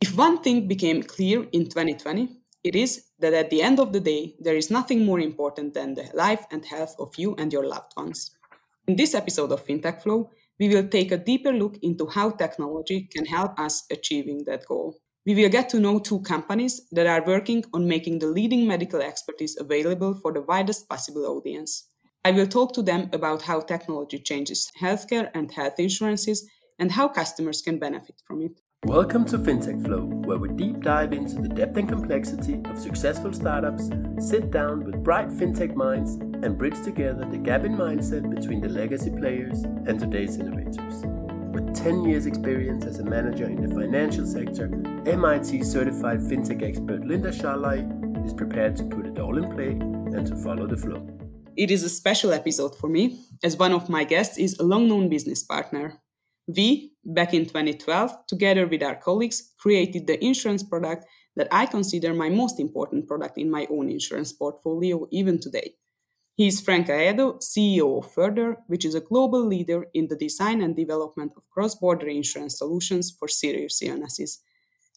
If one thing became clear in 2020, it is that at the end of the day, there is nothing more important than the life and health of you and your loved ones. In this episode of FinTech Flow, we will take a deeper look into how technology can help us achieving that goal. We will get to know two companies that are working on making the leading medical expertise available for the widest possible audience. I will talk to them about how technology changes healthcare and health insurances and how customers can benefit from it. Welcome to FinTech Flow, where we deep dive into the depth and complexity of successful startups, sit down with bright FinTech minds, and bridge together the gap in mindset between the legacy players and today's innovators. With 10 years' experience as a manager in the financial sector, MIT certified FinTech expert Linda Sharlai is prepared to put it all in play and to follow the flow. It is a special episode for me, as one of my guests is a long known business partner. We, back in 2012, together with our colleagues, created the insurance product that I consider my most important product in my own insurance portfolio even today. He is Frank Aedo, CEO of Further, which is a global leader in the design and development of cross border insurance solutions for serious illnesses.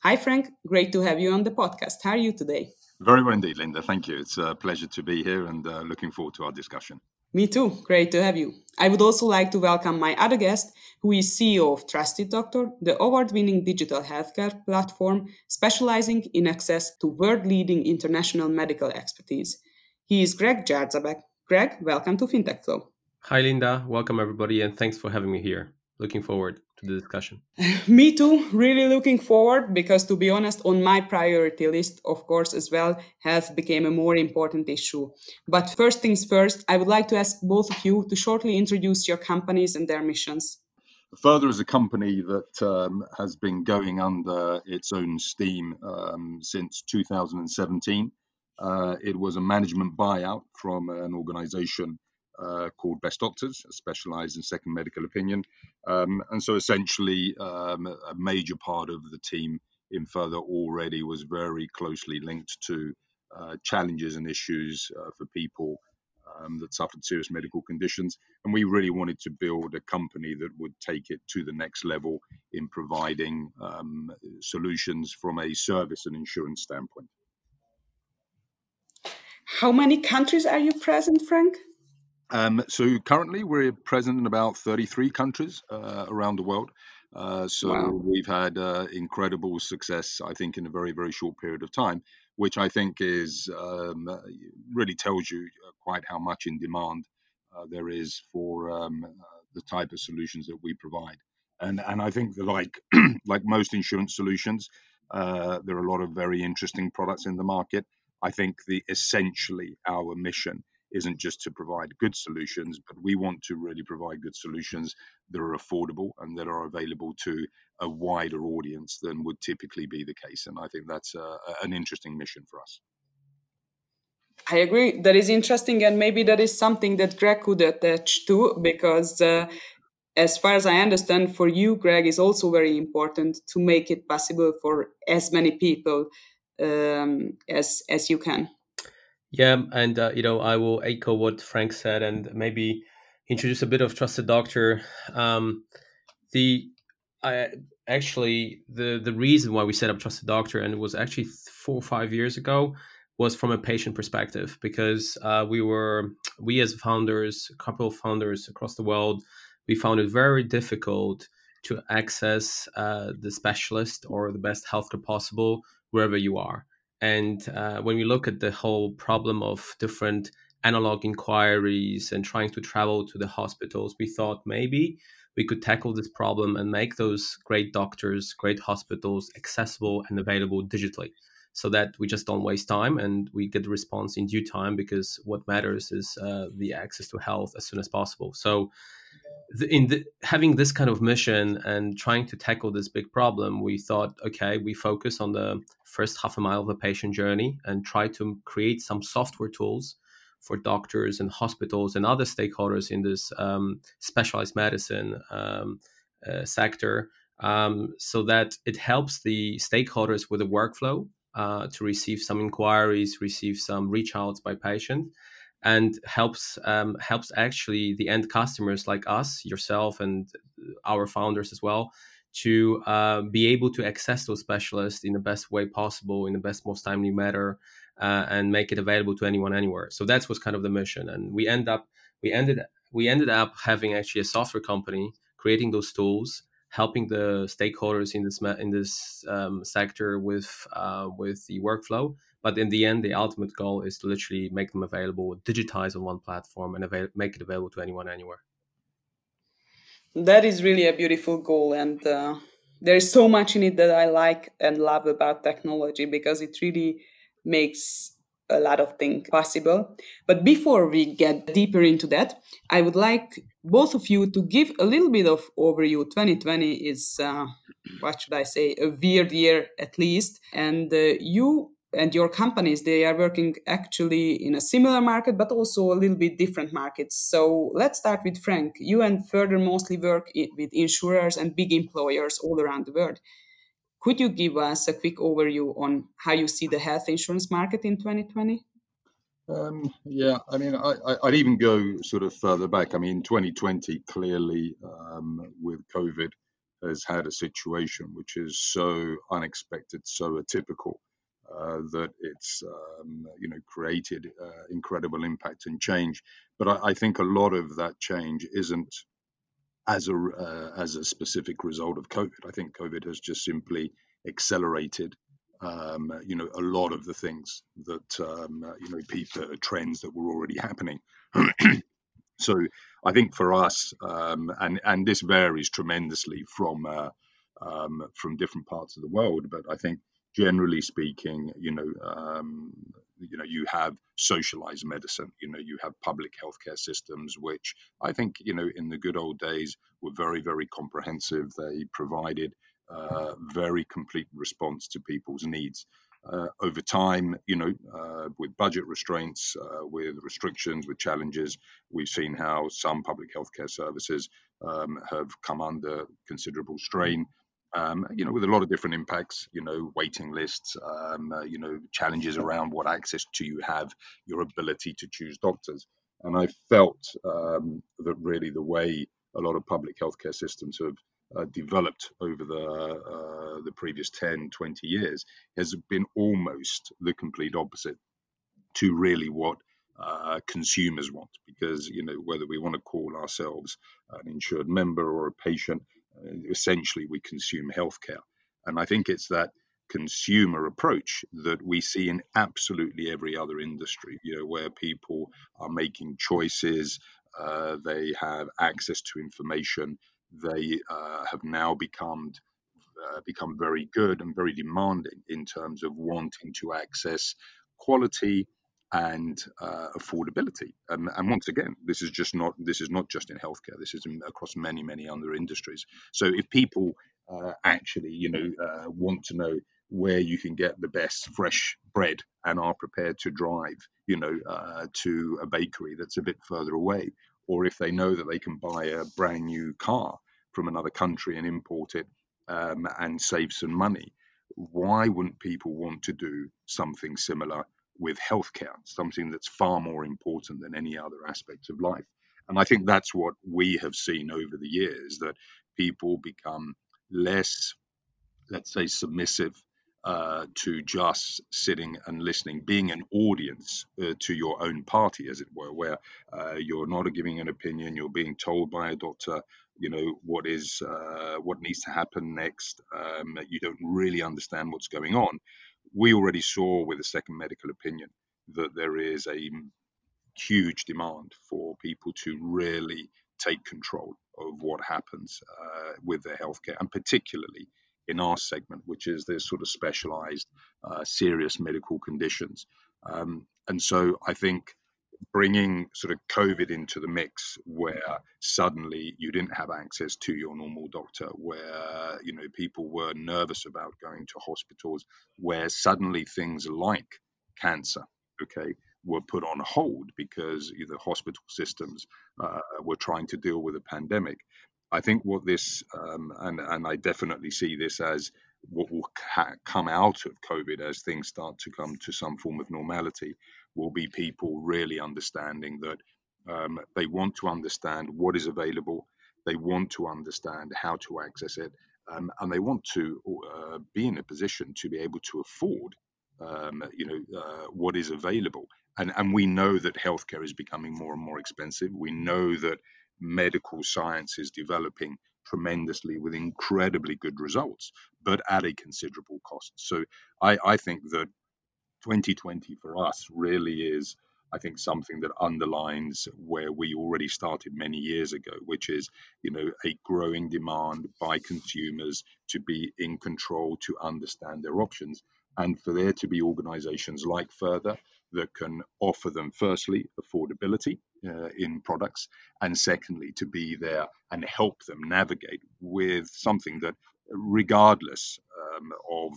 Hi, Frank. Great to have you on the podcast. How are you today? Very well indeed, Linda. Thank you. It's a pleasure to be here and uh, looking forward to our discussion. Me too. Great to have you. I would also like to welcome my other guest, who is CEO of Trusted Doctor, the award winning digital healthcare platform specializing in access to world leading international medical expertise. He is Greg Jardzabek. Greg, welcome to FinTech Flow. Hi, Linda. Welcome, everybody, and thanks for having me here. Looking forward to the discussion. Me too, really looking forward because to be honest, on my priority list, of course, as well, health became a more important issue. But first things first, I would like to ask both of you to shortly introduce your companies and their missions. Further is a company that um, has been going under its own steam um, since 2017. Uh, it was a management buyout from an organization uh, called Best Doctors, specialized in second medical opinion. Um, and so essentially, um, a major part of the team in Further already was very closely linked to uh, challenges and issues uh, for people um, that suffered serious medical conditions. And we really wanted to build a company that would take it to the next level in providing um, solutions from a service and insurance standpoint. How many countries are you present, Frank? Um, so currently, we're present in about 33 countries uh, around the world. Uh, so wow. we've had uh, incredible success, I think, in a very, very short period of time, which I think is um, really tells you uh, quite how much in demand uh, there is for um, uh, the type of solutions that we provide. And and I think that like like most insurance solutions, there are a lot of very interesting products in the market. I think the essentially our mission isn't just to provide good solutions, but we want to really provide good solutions that are affordable and that are available to a wider audience than would typically be the case. And I think that's a, an interesting mission for us. I agree. That is interesting, and maybe that is something that Greg could attach to because. Uh, as far as I understand, for you, Greg, is also very important to make it possible for as many people um, as as you can. Yeah, and uh, you know, I will echo what Frank said, and maybe introduce a bit of trusted doctor. Um, the I actually the the reason why we set up trusted doctor, and it was actually four or five years ago, was from a patient perspective because uh, we were we as founders, a couple of founders across the world, we found it very difficult to access uh, the specialist or the best healthcare possible wherever you are. And uh, when we look at the whole problem of different analog inquiries and trying to travel to the hospitals, we thought maybe we could tackle this problem and make those great doctors, great hospitals accessible and available digitally so that we just don't waste time and we get the response in due time because what matters is uh, the access to health as soon as possible. So in the, having this kind of mission and trying to tackle this big problem, we thought, okay, we focus on the first half a mile of the patient journey and try to create some software tools for doctors and hospitals and other stakeholders in this um, specialized medicine um, uh, sector um, so that it helps the stakeholders with the workflow uh, to receive some inquiries, receive some reach outs by patients and helps um, helps actually the end customers like us, yourself, and our founders as well to uh, be able to access those specialists in the best way possible, in the best, most timely manner, uh, and make it available to anyone anywhere. So that's was kind of the mission, and we end up we ended we ended up having actually a software company creating those tools, helping the stakeholders in this in this um, sector with uh, with the workflow. But in the end, the ultimate goal is to literally make them available, digitize on one platform, and avail- make it available to anyone anywhere. That is really a beautiful goal, and uh, there is so much in it that I like and love about technology because it really makes a lot of things possible. But before we get deeper into that, I would like both of you to give a little bit of overview. 2020 is, uh, what should I say, a weird year at least. And uh, you and your companies, they are working actually in a similar market, but also a little bit different markets. So let's start with Frank. You and Further mostly work with insurers and big employers all around the world. Could you give us a quick overview on how you see the health insurance market in 2020? Um, yeah, I mean, I, would even go sort of further back. I mean, 2020 clearly um, with COVID has had a situation which is so unexpected, so atypical uh, that it's um, you know created uh, incredible impact and change. But I, I, think a lot of that change isn't as a uh, as a specific result of COVID. I think COVID has just simply accelerated, um, you know, a lot of the things that um, you know people trends that were already happening. so I think for us, um, and and this varies tremendously from uh, um, from different parts of the world, but I think generally speaking, you know, um, you know, you have socialized medicine. You know, you have public healthcare systems, which I think, you know, in the good old days were very, very comprehensive. They provided uh, very complete response to people's needs. Uh, over time, you know, uh, with budget restraints, uh, with restrictions, with challenges, we've seen how some public healthcare services um, have come under considerable strain um, you know, with a lot of different impacts, you know, waiting lists, um, uh, you know, challenges around what access to you have, your ability to choose doctors. And I felt um, that really the way a lot of public healthcare systems have uh, developed over the uh, the previous 10, 20 years has been almost the complete opposite to really what uh, consumers want. Because, you know, whether we want to call ourselves an insured member or a patient, essentially we consume healthcare. And I think it's that consumer approach that we see in absolutely every other industry, you know, where people are making choices, uh, they have access to information, they uh, have now become uh, become very good and very demanding in terms of wanting to access quality and uh, affordability. And, and, once again, this is just not this is not just in healthcare. This is in, across many many other industries. So if people uh, actually you know uh, want to know where you can get the best fresh bread and are prepared to drive you know uh, to a bakery that's a bit further away, or if they know that they can buy a brand new car from another country and import it um, and save some money, why wouldn't people want to do something similar? With healthcare, something that's far more important than any other aspect of life. And I think that's what we have seen over the years that people become less, let's say, submissive uh, to just sitting and listening, being an audience uh, to your own party, as it were, where uh, you're not giving an opinion, you're being told by a doctor, you know, what is uh, what needs to happen next. Um, you don't really understand what's going on we already saw with the second medical opinion that there is a huge demand for people to really take control of what happens uh, with their healthcare, and particularly in our segment, which is this sort of specialized, uh, serious medical conditions. Um, and so I think bringing sort of COVID into the mix, where suddenly you didn't have access to your normal doctor, where you know people were nervous about going to hospitals, where suddenly things like cancer, okay, were put on hold because the hospital systems uh, were trying to deal with a pandemic. I think what this, um, and and I definitely see this as what will ca- come out of COVID as things start to come to some form of normality will be people really understanding that um, they want to understand what is available, they want to understand how to access it, um, and they want to uh, be in a position to be able to afford, um, you know, uh, what is available. And and we know that healthcare is becoming more and more expensive. We know that medical science is developing tremendously with incredibly good results, but at a considerable cost. So I, I think that 2020 for us really is I think something that underlines where we already started many years ago, which is, you know, a growing demand by consumers to be in control, to understand their options, and for there to be organizations like Further that can offer them, firstly, affordability uh, in products, and secondly, to be there and help them navigate with something that, regardless um, of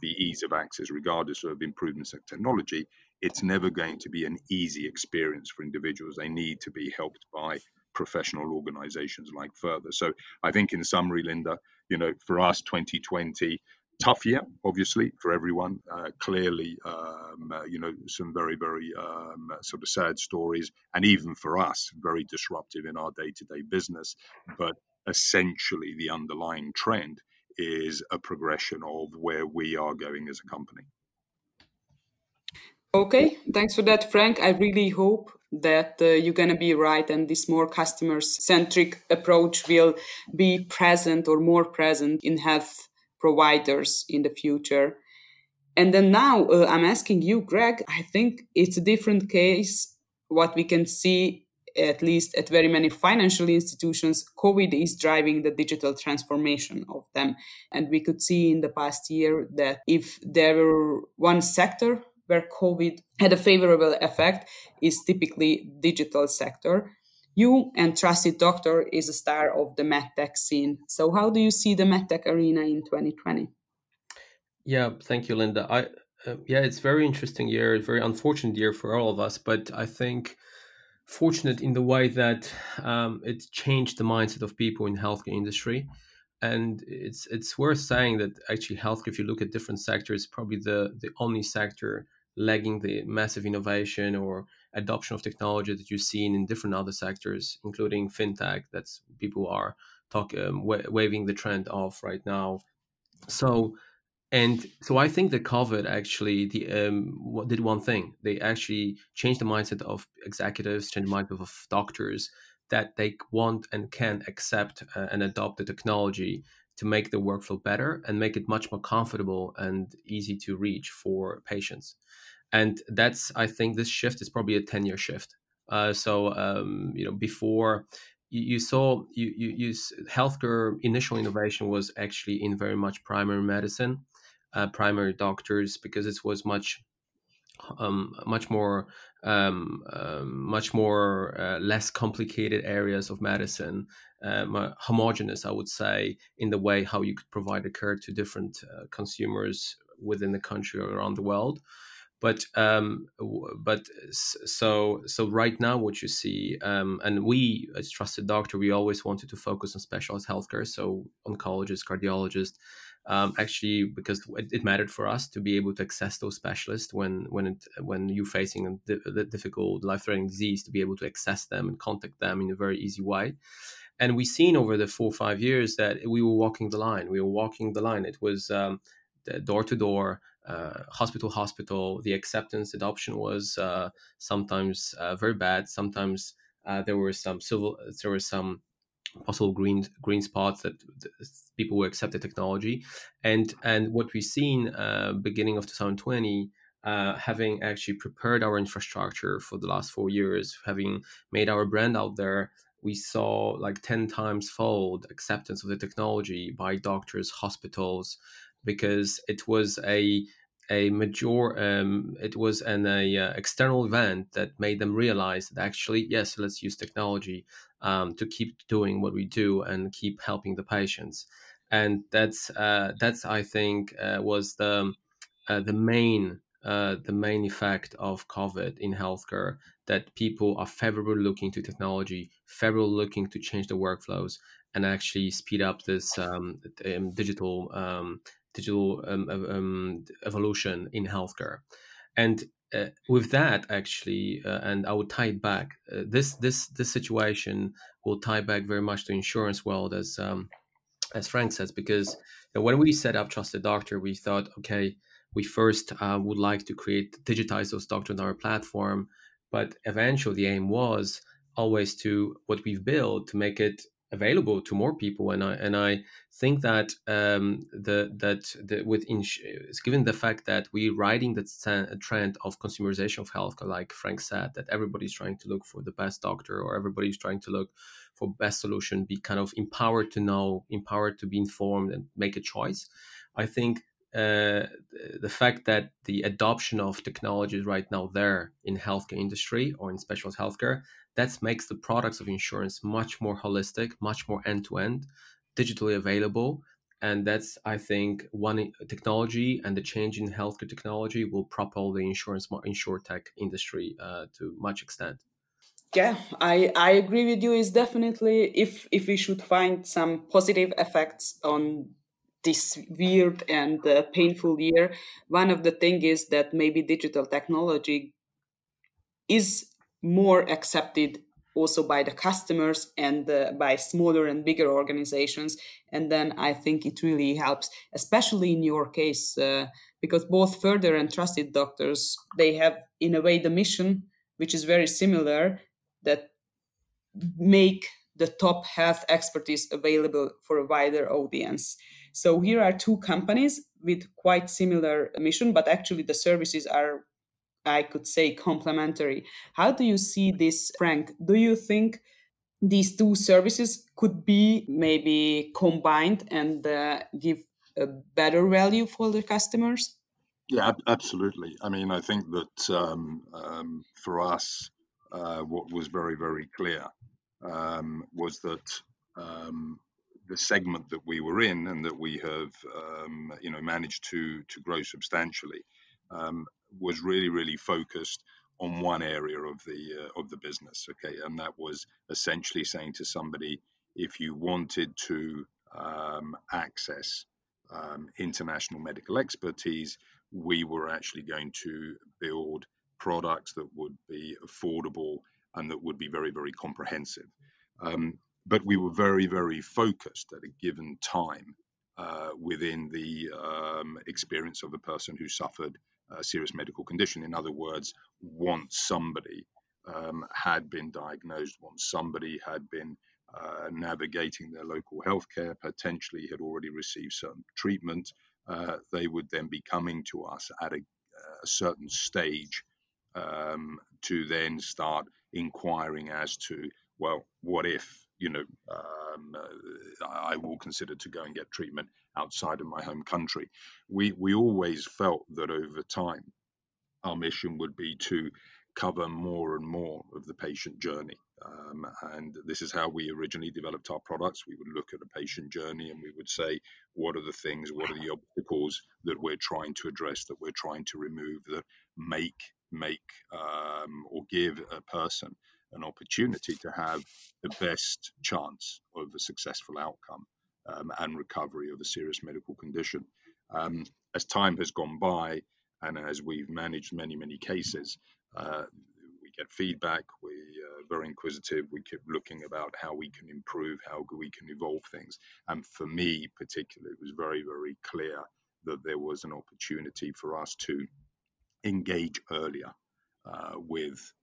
the ease of access, regardless of improvements in technology, it's never going to be an easy experience for individuals. They need to be helped by professional organizations like Further. So I think, in summary, Linda, you know, for us, 2020, tough year, obviously, for everyone. Uh, clearly, um, uh, you know, some very, very um, sort of sad stories, and even for us, very disruptive in our day to day business. But essentially, the underlying trend is a progression of where we are going as a company. Okay, thanks for that, Frank. I really hope that uh, you're going to be right and this more customer centric approach will be present or more present in health providers in the future. And then now uh, I'm asking you, Greg, I think it's a different case. What we can see, at least at very many financial institutions, COVID is driving the digital transformation of them. And we could see in the past year that if there were one sector where COVID had a favorable effect is typically digital sector. You and Trusted Doctor is a star of the medtech scene. So how do you see the medtech arena in 2020? Yeah, thank you, Linda. I uh, yeah, it's very interesting year, very unfortunate year for all of us, but I think fortunate in the way that um, it changed the mindset of people in healthcare industry. And it's it's worth saying that actually healthcare if you look at different sectors probably the the only sector lagging the massive innovation or adoption of technology that you've seen in different other sectors including fintech that's people are talk um, wa- waving the trend off right now. So and so I think the COVID actually the, um, did one thing. They actually changed the mindset of executives, changed the mindset of doctors, that they want and can accept uh, and adopt the technology to make the workflow better and make it much more comfortable and easy to reach for patients. And that's, I think, this shift is probably a 10 year shift. Uh, so, um, you know, before you, you saw you, you, you, healthcare initial innovation was actually in very much primary medicine, uh, primary doctors, because it was much um, much more um, um, much more uh, less complicated areas of medicine, um, homogenous, I would say, in the way how you could provide a care to different uh, consumers within the country or around the world. But um, but so so right now, what you see, um, and we as trusted doctor, we always wanted to focus on specialized healthcare, so oncologists, cardiologists, um, actually because it, it, mattered for us to be able to access those specialists when when it, when you're facing a, di- difficult life-threatening disease to be able to access them and contact them in a very easy way. And we've seen over the four or five years that we were walking the line we were walking the line. It was door to door hospital hospital the acceptance adoption was uh, sometimes uh, very bad. Sometimes uh, there were some civil there were some possible green green spots that people will accept the technology. And and what we've seen uh, beginning of 2020 uh, having actually prepared our infrastructure for the last four years having made our brand out there we saw like 10 times fold acceptance of the technology by doctors hospitals because it was a a major um, it was an a, uh, external event that made them realize that actually yes let's use technology um, to keep doing what we do and keep helping the patients. And that's uh, that's I think uh, was the uh, the main uh, the main effect of COVID in healthcare that people are favorably looking to technology, favorably looking to change the workflows, and actually speed up this um, um, digital um, digital um, um, evolution in healthcare. And uh, with that actually uh, and i would tie it back uh, this this this situation will tie back very much to insurance world as um, as Frank says, because you know, when we set up Trusted Doctor, we thought, okay, we first uh, would like to create digitize those doctors on our platform, but eventually the aim was always to what we've built to make it available to more people and i and i think that um the that the with ins- given the fact that we're riding the trend of consumerization of healthcare like frank said that everybody's trying to look for the best doctor or everybody's trying to look for best solution be kind of empowered to know empowered to be informed and make a choice. I think uh, the fact that the adoption of technologies right now there in healthcare industry or in specialist healthcare that makes the products of insurance much more holistic much more end-to-end digitally available. And that's i think one technology and the change in healthcare technology will propel the insurance insure tech industry uh, to much extent. Yeah i i agree with you. Is definitely if if we should find some positive effects on this weird and uh, painful year one of the thing is that maybe digital technology is more accepted also by the customers and uh, by smaller and bigger organizations and then i think it really helps especially in your case uh, because both further and trusted doctors they have in a way the mission which is very similar that make the top health expertise available for a wider audience so here are two companies with quite similar mission, but actually the services are, I could say, complementary. How do you see this, Frank? Do you think these two services could be maybe combined and uh, give a better value for the customers? Yeah, absolutely. I mean, I think that um, um, for us, uh, what was very, very clear um, was that um, the segment that we were in and that we have um, you know managed to to grow substantially um, was really really focused on one area of the uh, of the business okay? And that was essentially saying to somebody if you wanted to um, access um, international medical expertise we were actually going to build products that would be affordable and that would be very very comprehensive. Um, but we were very, very focused at a given time uh, within the um, experience of a person who suffered a serious medical condition. In other words, once somebody um, had been diagnosed, once somebody had been uh, navigating their local healthcare, potentially had already received some treatment, uh, they would then be coming to us at a, a certain stage um, to then start inquiring as to, well, what if you know, um, uh, I will consider to go and get treatment outside of my home country. We we always felt that over time, our mission would be to cover more and more of the patient journey. Um, and this is how we originally developed our products. We would look at a patient journey and we would say, what are the things, what are the obstacles that we're trying to address, that we're trying to remove, that make make um, or give a person an opportunity to have the best chance of a successful outcome um, and recovery of a serious medical condition. Um, as time has gone by, and as we've managed many, many cases, uh, we get feedback. We are very inquisitive. We keep looking about how we can improve, how we can evolve things. And for me, particularly, it was very, very clear that there was an opportunity for us to engage earlier uh, with uh,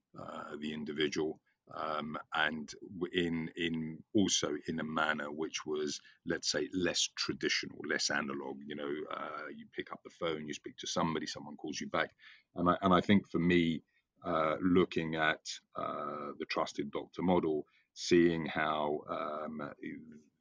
the individual, um, and in in also in a manner which was, let's say, less traditional, less analog. You know, uh, you pick up the phone, you speak to somebody, someone calls you back, and I and I think for me, uh, looking at uh, the trusted doctor model, seeing how um,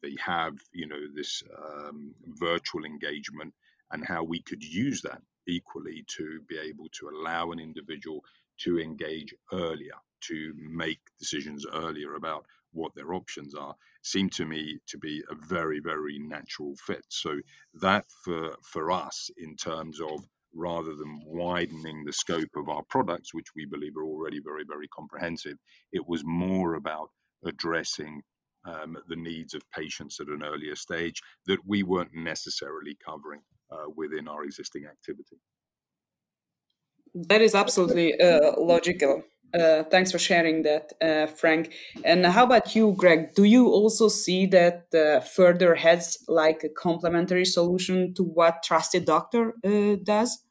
they have, you know, this um, virtual engagement and how we could use that equally to be able to allow an individual to engage earlier, to make decisions earlier about what their options are, seemed to me to be a very, very natural fit. So that for for us, in terms of rather than widening the scope of our products, which we believe are already very, very comprehensive, it was more about addressing um, the needs of patients at an earlier stage that we weren't necessarily covering uh, within our existing activity. That is absolutely uh, logical. Uh, thanks for sharing that, uh, Frank. And how about you, Greg? Do you also see that uh, further heads like a complementary solution to what Trusted Doctor uh, does?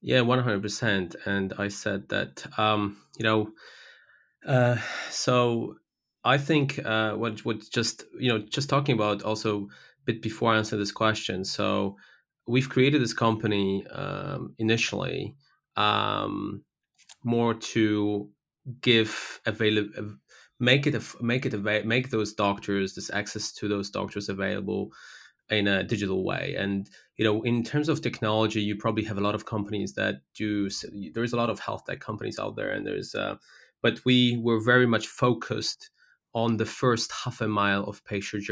Yeah, one hundred percent. And I said that um, you know, uh, so I think uh, what what just you know just talking about also a bit before I answer this question. So we've created this company um, initially um, more to give available make it make it avail- make those doctors this access to those doctors available in a digital way. And you know in terms of technology you probably have a lot of companies that do there's a lot of health tech companies out there and there's uh, but we were very much focused on the first half a mile of patient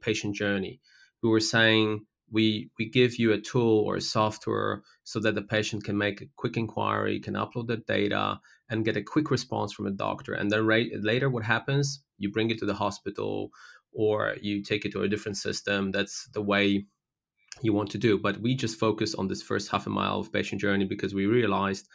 patient journey. We were saying we we give you a tool or a software so that the patient can make a quick inquiry can upload the data and get a quick response from a doctor. And then right, later what happens you bring it to the hospital or you take it to a different system. That's the way you want to do. But we just focus on this first half a mile of patient journey because we realized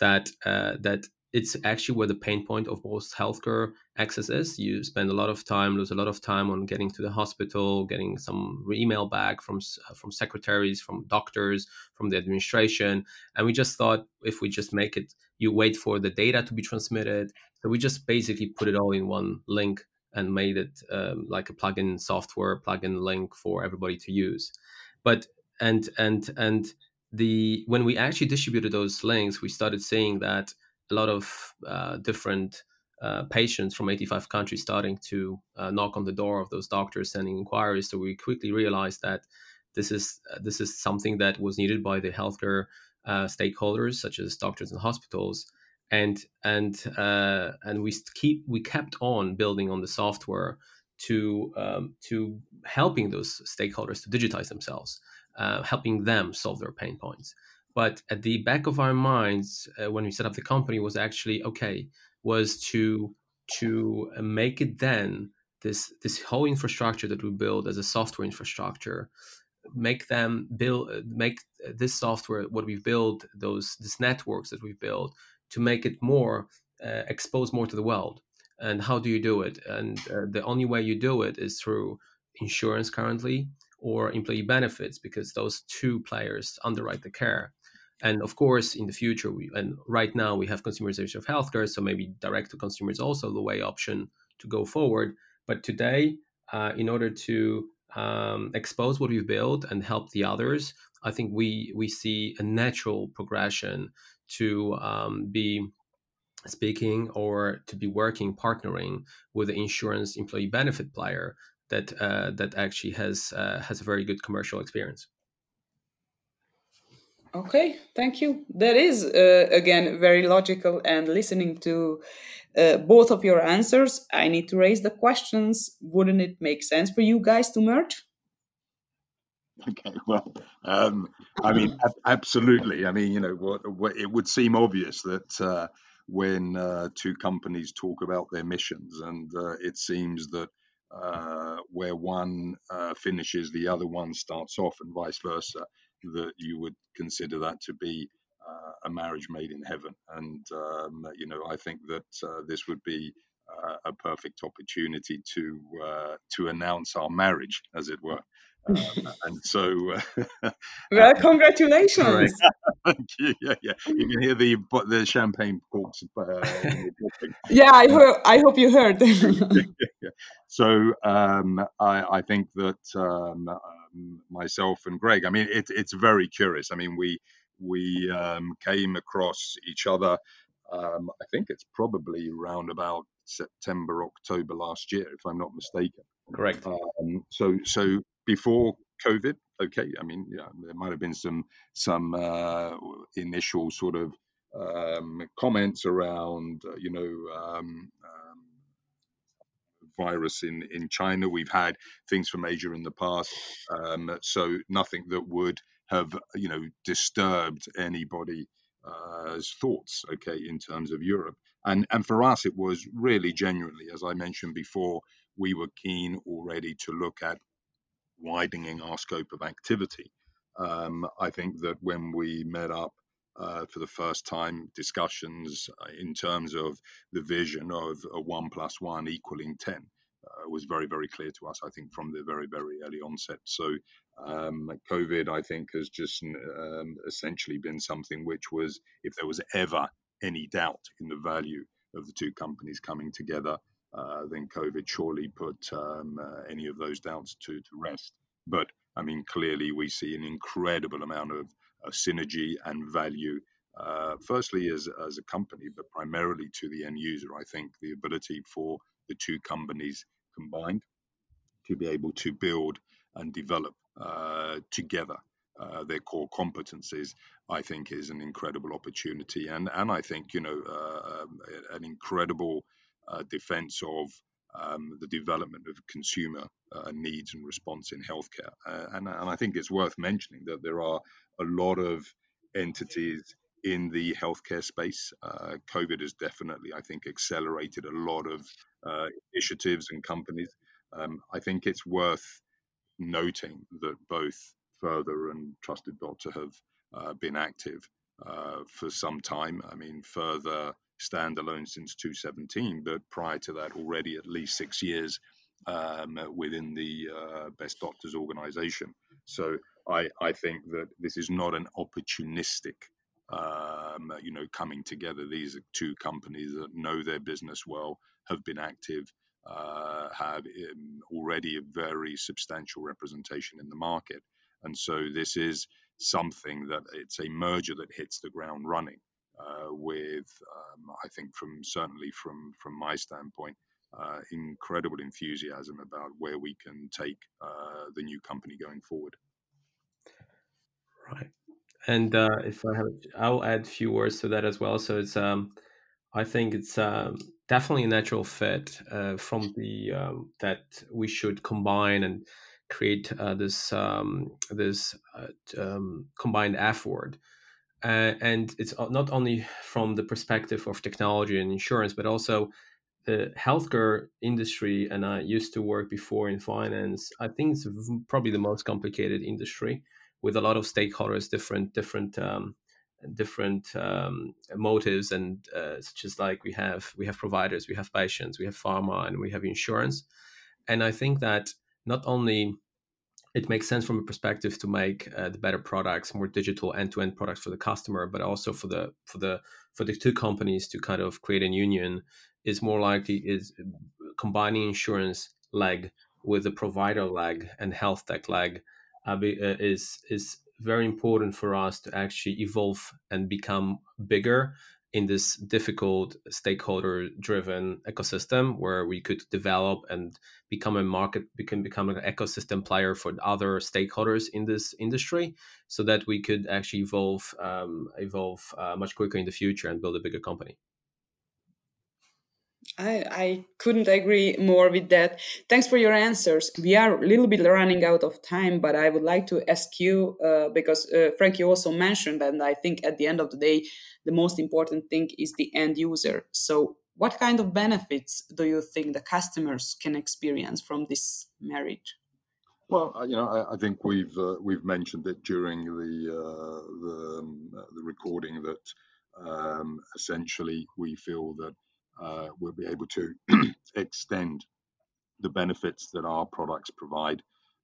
that uh, that it's actually where the pain point of most healthcare access is. You spend a lot of time, lose a lot of time on getting to the hospital, getting some email back from from secretaries, from doctors, from the administration, and we just thought if we just make it, you wait for the data to be transmitted. So we just basically put it all in one link and made it um, like a plugin software, plugin link for everybody to use. But and and and the when we actually distributed those links, we started seeing that a lot of uh, different uh, patients from 85 countries starting to uh, knock on the door of those doctors sending inquiries. So we quickly realized that this is uh, this is something that was needed by the healthcare uh, stakeholders, such as doctors and hospitals, and and and we keep we kept on building on the software to um, to helping those stakeholders to digitize themselves, helping them solve their pain points. But at the back of our minds, uh, when we set up the company, was actually okay, was to to make it then this this whole infrastructure that we build as a software infrastructure make them build make this software what we've built those these networks that we've built to make it more uh, expose more to the world. And how do you do it? And uh, the only way you do it is through insurance currently or employee benefits because those two players underwrite the care and of course, in the future, we and right now we have consumerization of healthcare, so maybe direct to consumer is also the way option to go forward. But today, uh, in order to um, expose what we've built and help the others, I think we we see a natural progression to um, be speaking or to be working partnering with the insurance employee benefit player that uh, that actually has uh, has a very good commercial experience. Okay, thank you. That is, uh, again, very logical. And listening to uh, both of your answers, I need to raise the questions. Wouldn't it make sense for you guys to merge? Okay, well, um, I mean, absolutely. I mean, you know, what, what it would seem obvious that uh, when uh, two companies talk about their missions, and uh, it seems that uh, where one finishes, the other one starts off, and vice versa that you would consider that to be uh, a marriage made in heaven. And um, you know, I think that uh, this would be uh, a perfect opportunity to uh, to announce our marriage, as it were. Um, and so, well, congratulations! Thank you. Yeah, yeah. You can hear the the champagne corks. Uh, yeah, I heard. I hope you heard. so, um, I, I think that um, myself and Greg. I mean, it, it's very curious. I mean, we we um, came across each other. Um, I think it's probably around about September, October last year, if I'm not mistaken. Correct. Um, so so before COVID, okay. I mean, yeah, there might have been some some uh, initial sort of um, comments around, uh, you know, um, um, virus in, in China. We've had things from Asia in the past, um, so nothing that would have you know disturbed anybody's uh, thoughts. Okay, in terms of Europe, and and for us, it was really genuinely, as I mentioned before, we were keen already to look at widening our scope of activity. Um, I think that when we met up uh, for the first time discussions uh, in terms of the vision of a one plus one equaling 10 uh, was very, very clear to us, I think, from the very, very early onset. So, um, COVID, I think, has just um, essentially been something which was, if there was ever any doubt in the value of the two companies coming together, then COVID surely put um, uh, any of those doubts to, to rest. But I mean, clearly we see an incredible amount of uh, synergy and value. Uh, firstly, as, as a company, but primarily to the end user. I think the ability for the two companies combined to be able to build and develop uh, together uh, their core competencies, I think is an incredible opportunity, and and I think you know uh, um, an incredible uh, defense of um, the development of consumer uh, needs and response in healthcare, uh, and and I think it's worth mentioning that there are a lot of entities in the healthcare space. Uh, COVID has definitely, I think, accelerated a lot of uh, initiatives and companies. Um, I think it's worth noting that both Further and Trusted Doctor have uh, been active uh, for some time. I mean, Further standalone since 2017, but prior to that, already at least six years um, within the uh, Best Doctors organization. So I, I think that this is not an opportunistic um, you know, coming together. These are two companies that know their business well, have been active, uh, have um, already a very substantial representation in the market. And so this is something that it's a merger that hits the ground running with, um, I think, from certainly from from my standpoint, uh, incredible enthusiasm about where we can take uh, the new company going forward. Right. And uh, if I have, I'll add a few words to that as well. So it's, um, I think it's um, definitely a natural fit uh, from the um, that we should combine and create uh, this um, this uh, um, combined effort. Uh, and it's not only from the perspective of technology and insurance, but also the healthcare industry. And I used to work before in finance. I think it's probably the most complicated industry with a lot of stakeholders, different different um, different um, motives, and uh, such as like we have we have providers, we have patients, we have pharma, and we have insurance. And I think that not only it makes sense from a perspective to make uh, the better products, more digital end-to-end products for the customer, but also for the for the for the two companies to kind of create a union is more likely is combining insurance leg with the provider leg and health tech leg uh, is is very important for us to actually evolve and become bigger in this difficult stakeholder driven ecosystem where we could develop and become a market we can become an ecosystem player for other stakeholders in this industry so that we could actually evolve um, evolve uh, much quicker in the future and build a bigger company I, I couldn't agree more with that. Thanks for your answers. We are a little bit running out of time, but I would like to ask you uh, because uh, Frank, you also mentioned, and I think at the end of the day, the most important thing is the end user. So, what kind of benefits do you think the customers can experience from this marriage? Well, you know, I, I think we've uh, we've mentioned it during the uh, the, um, the recording that um, essentially we feel that uh, we'll be able to extend the benefits that our products provide,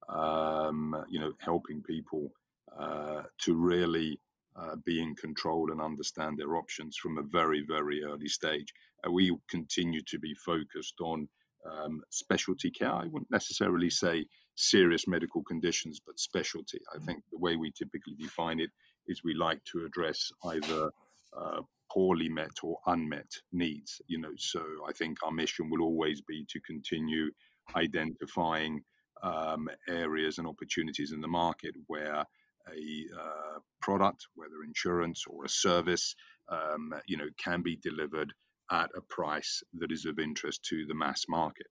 um, you know, helping people uh, to really uh, be in control and understand their options from a very, very early stage. Uh, we continue to be focused on um, specialty care. I wouldn't necessarily say serious medical conditions, but specialty. I think the way we typically define it is we like to address either uh, poorly met or unmet needs. You know, so I think our mission will always be to continue identifying um, areas and opportunities in the market where a uh, product, whether insurance or a service, um, you know, can be delivered at a price that is of interest to the mass market.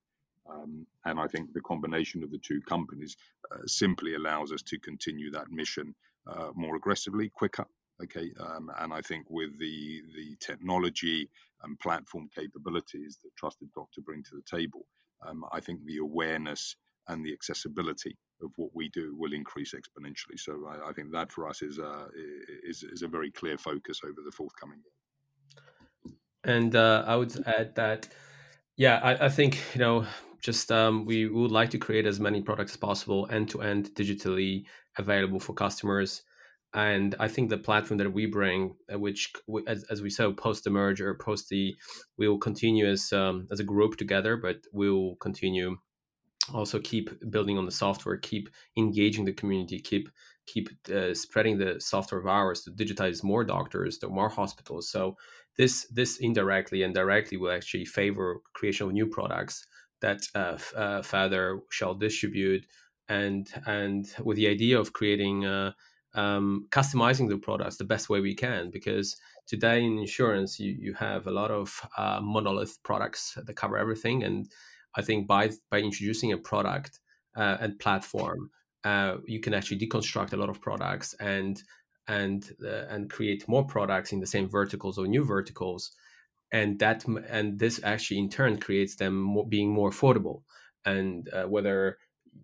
Um, and I think the combination of the two companies uh, simply allows us to continue that mission uh, more aggressively, quicker, Okay, um, and I think with the the technology and platform capabilities that Trusted Doctor bring to the table, um, I think the awareness and the accessibility of what we do will increase exponentially. So I, I think that for us is a is, is a very clear focus over the forthcoming year. And uh, I would add that, yeah, I, I think you know just um, we would like to create as many products as possible end to end digitally available for customers and i think the platform that we bring uh, which as, as we said post the merger post the we will continue as um, as a group together but we will continue also keep building on the software keep engaging the community keep keep uh, spreading the software of ours to digitize more doctors to more hospitals. So this this indirectly and directly will actually favor creation of new products that uh, uh, Further shall distribute, and and with the idea of creating uh, um, customizing the products the best way we can because today in insurance you, you have a lot of uh, monolith products that cover everything. And i think by by introducing a product uh, and platform uh, you can actually deconstruct a lot of products and and uh, and create more products in the same verticals or new verticals. And that and this actually in turn creates them being more affordable. And uh, whether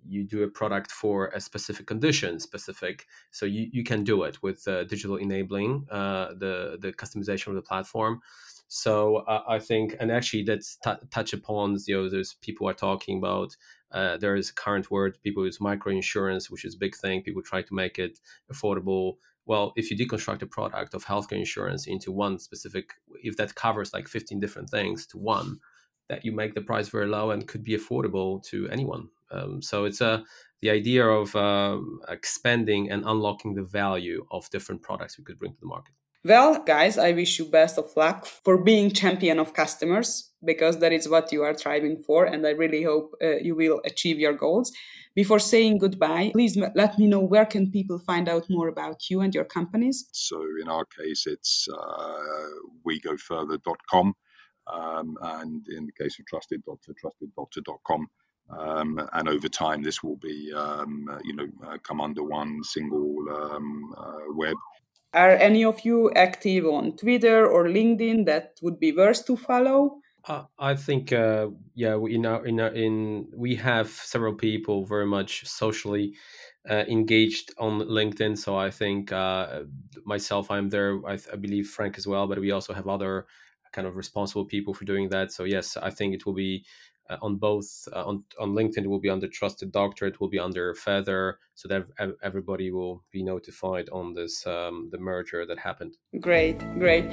you do a product for a specific condition specific so you, you can do it with uh, digital enabling uh, the the customization of the platform. So uh, i think and actually that's t- touch upon you know there's people are talking about. Uh, there is a current word people use micro insurance which is a big thing. People try to make it affordable. Well, if you deconstruct a product of healthcare insurance into one specific, if that covers like 15 different things to one, that you make the price very low and could be affordable to anyone. Um, so it's a uh, the idea of um, expanding and unlocking the value of different products we could bring to the market. Well, guys, I wish you best of luck for being champion of customers because that is what you are striving for, and I really hope uh, you will achieve your goals. Before saying goodbye, please let me know where can people find out more about you and your companies. So in our case, it's uh, wegofurther.com, um, and in the case of Trusted Doctor, trusteddoctor.com. Um, and over time, this will be, um, uh, you know, uh, come under one single um, uh, web. Are any of you active on Twitter or LinkedIn that would be worth to follow? Uh, I think, uh, yeah, we, in our, in our, in we have several people very much socially uh, engaged on LinkedIn. So I think uh, myself, I'm there. I, I, believe Frank as well, but we also have other kind of responsible people for doing that. So yes, I think it will be uh, on both uh, on on LinkedIn it will be under Trusted Doctor, it will be under Further, so that everybody will be notified on this um, the merger that happened. Great, great.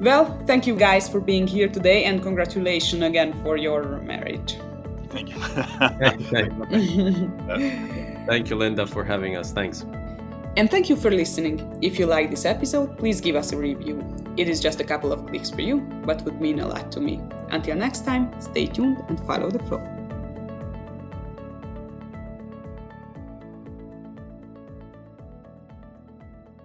Well, thank you guys for being here today, and congratulations again for your marriage. Thank you. thank you, Linda, for having us. Thanks. And thank you for listening. If you like this episode, please give us a review. It is just a couple of clicks for you, but would mean a lot to me. Until next time, stay tuned and follow the flow.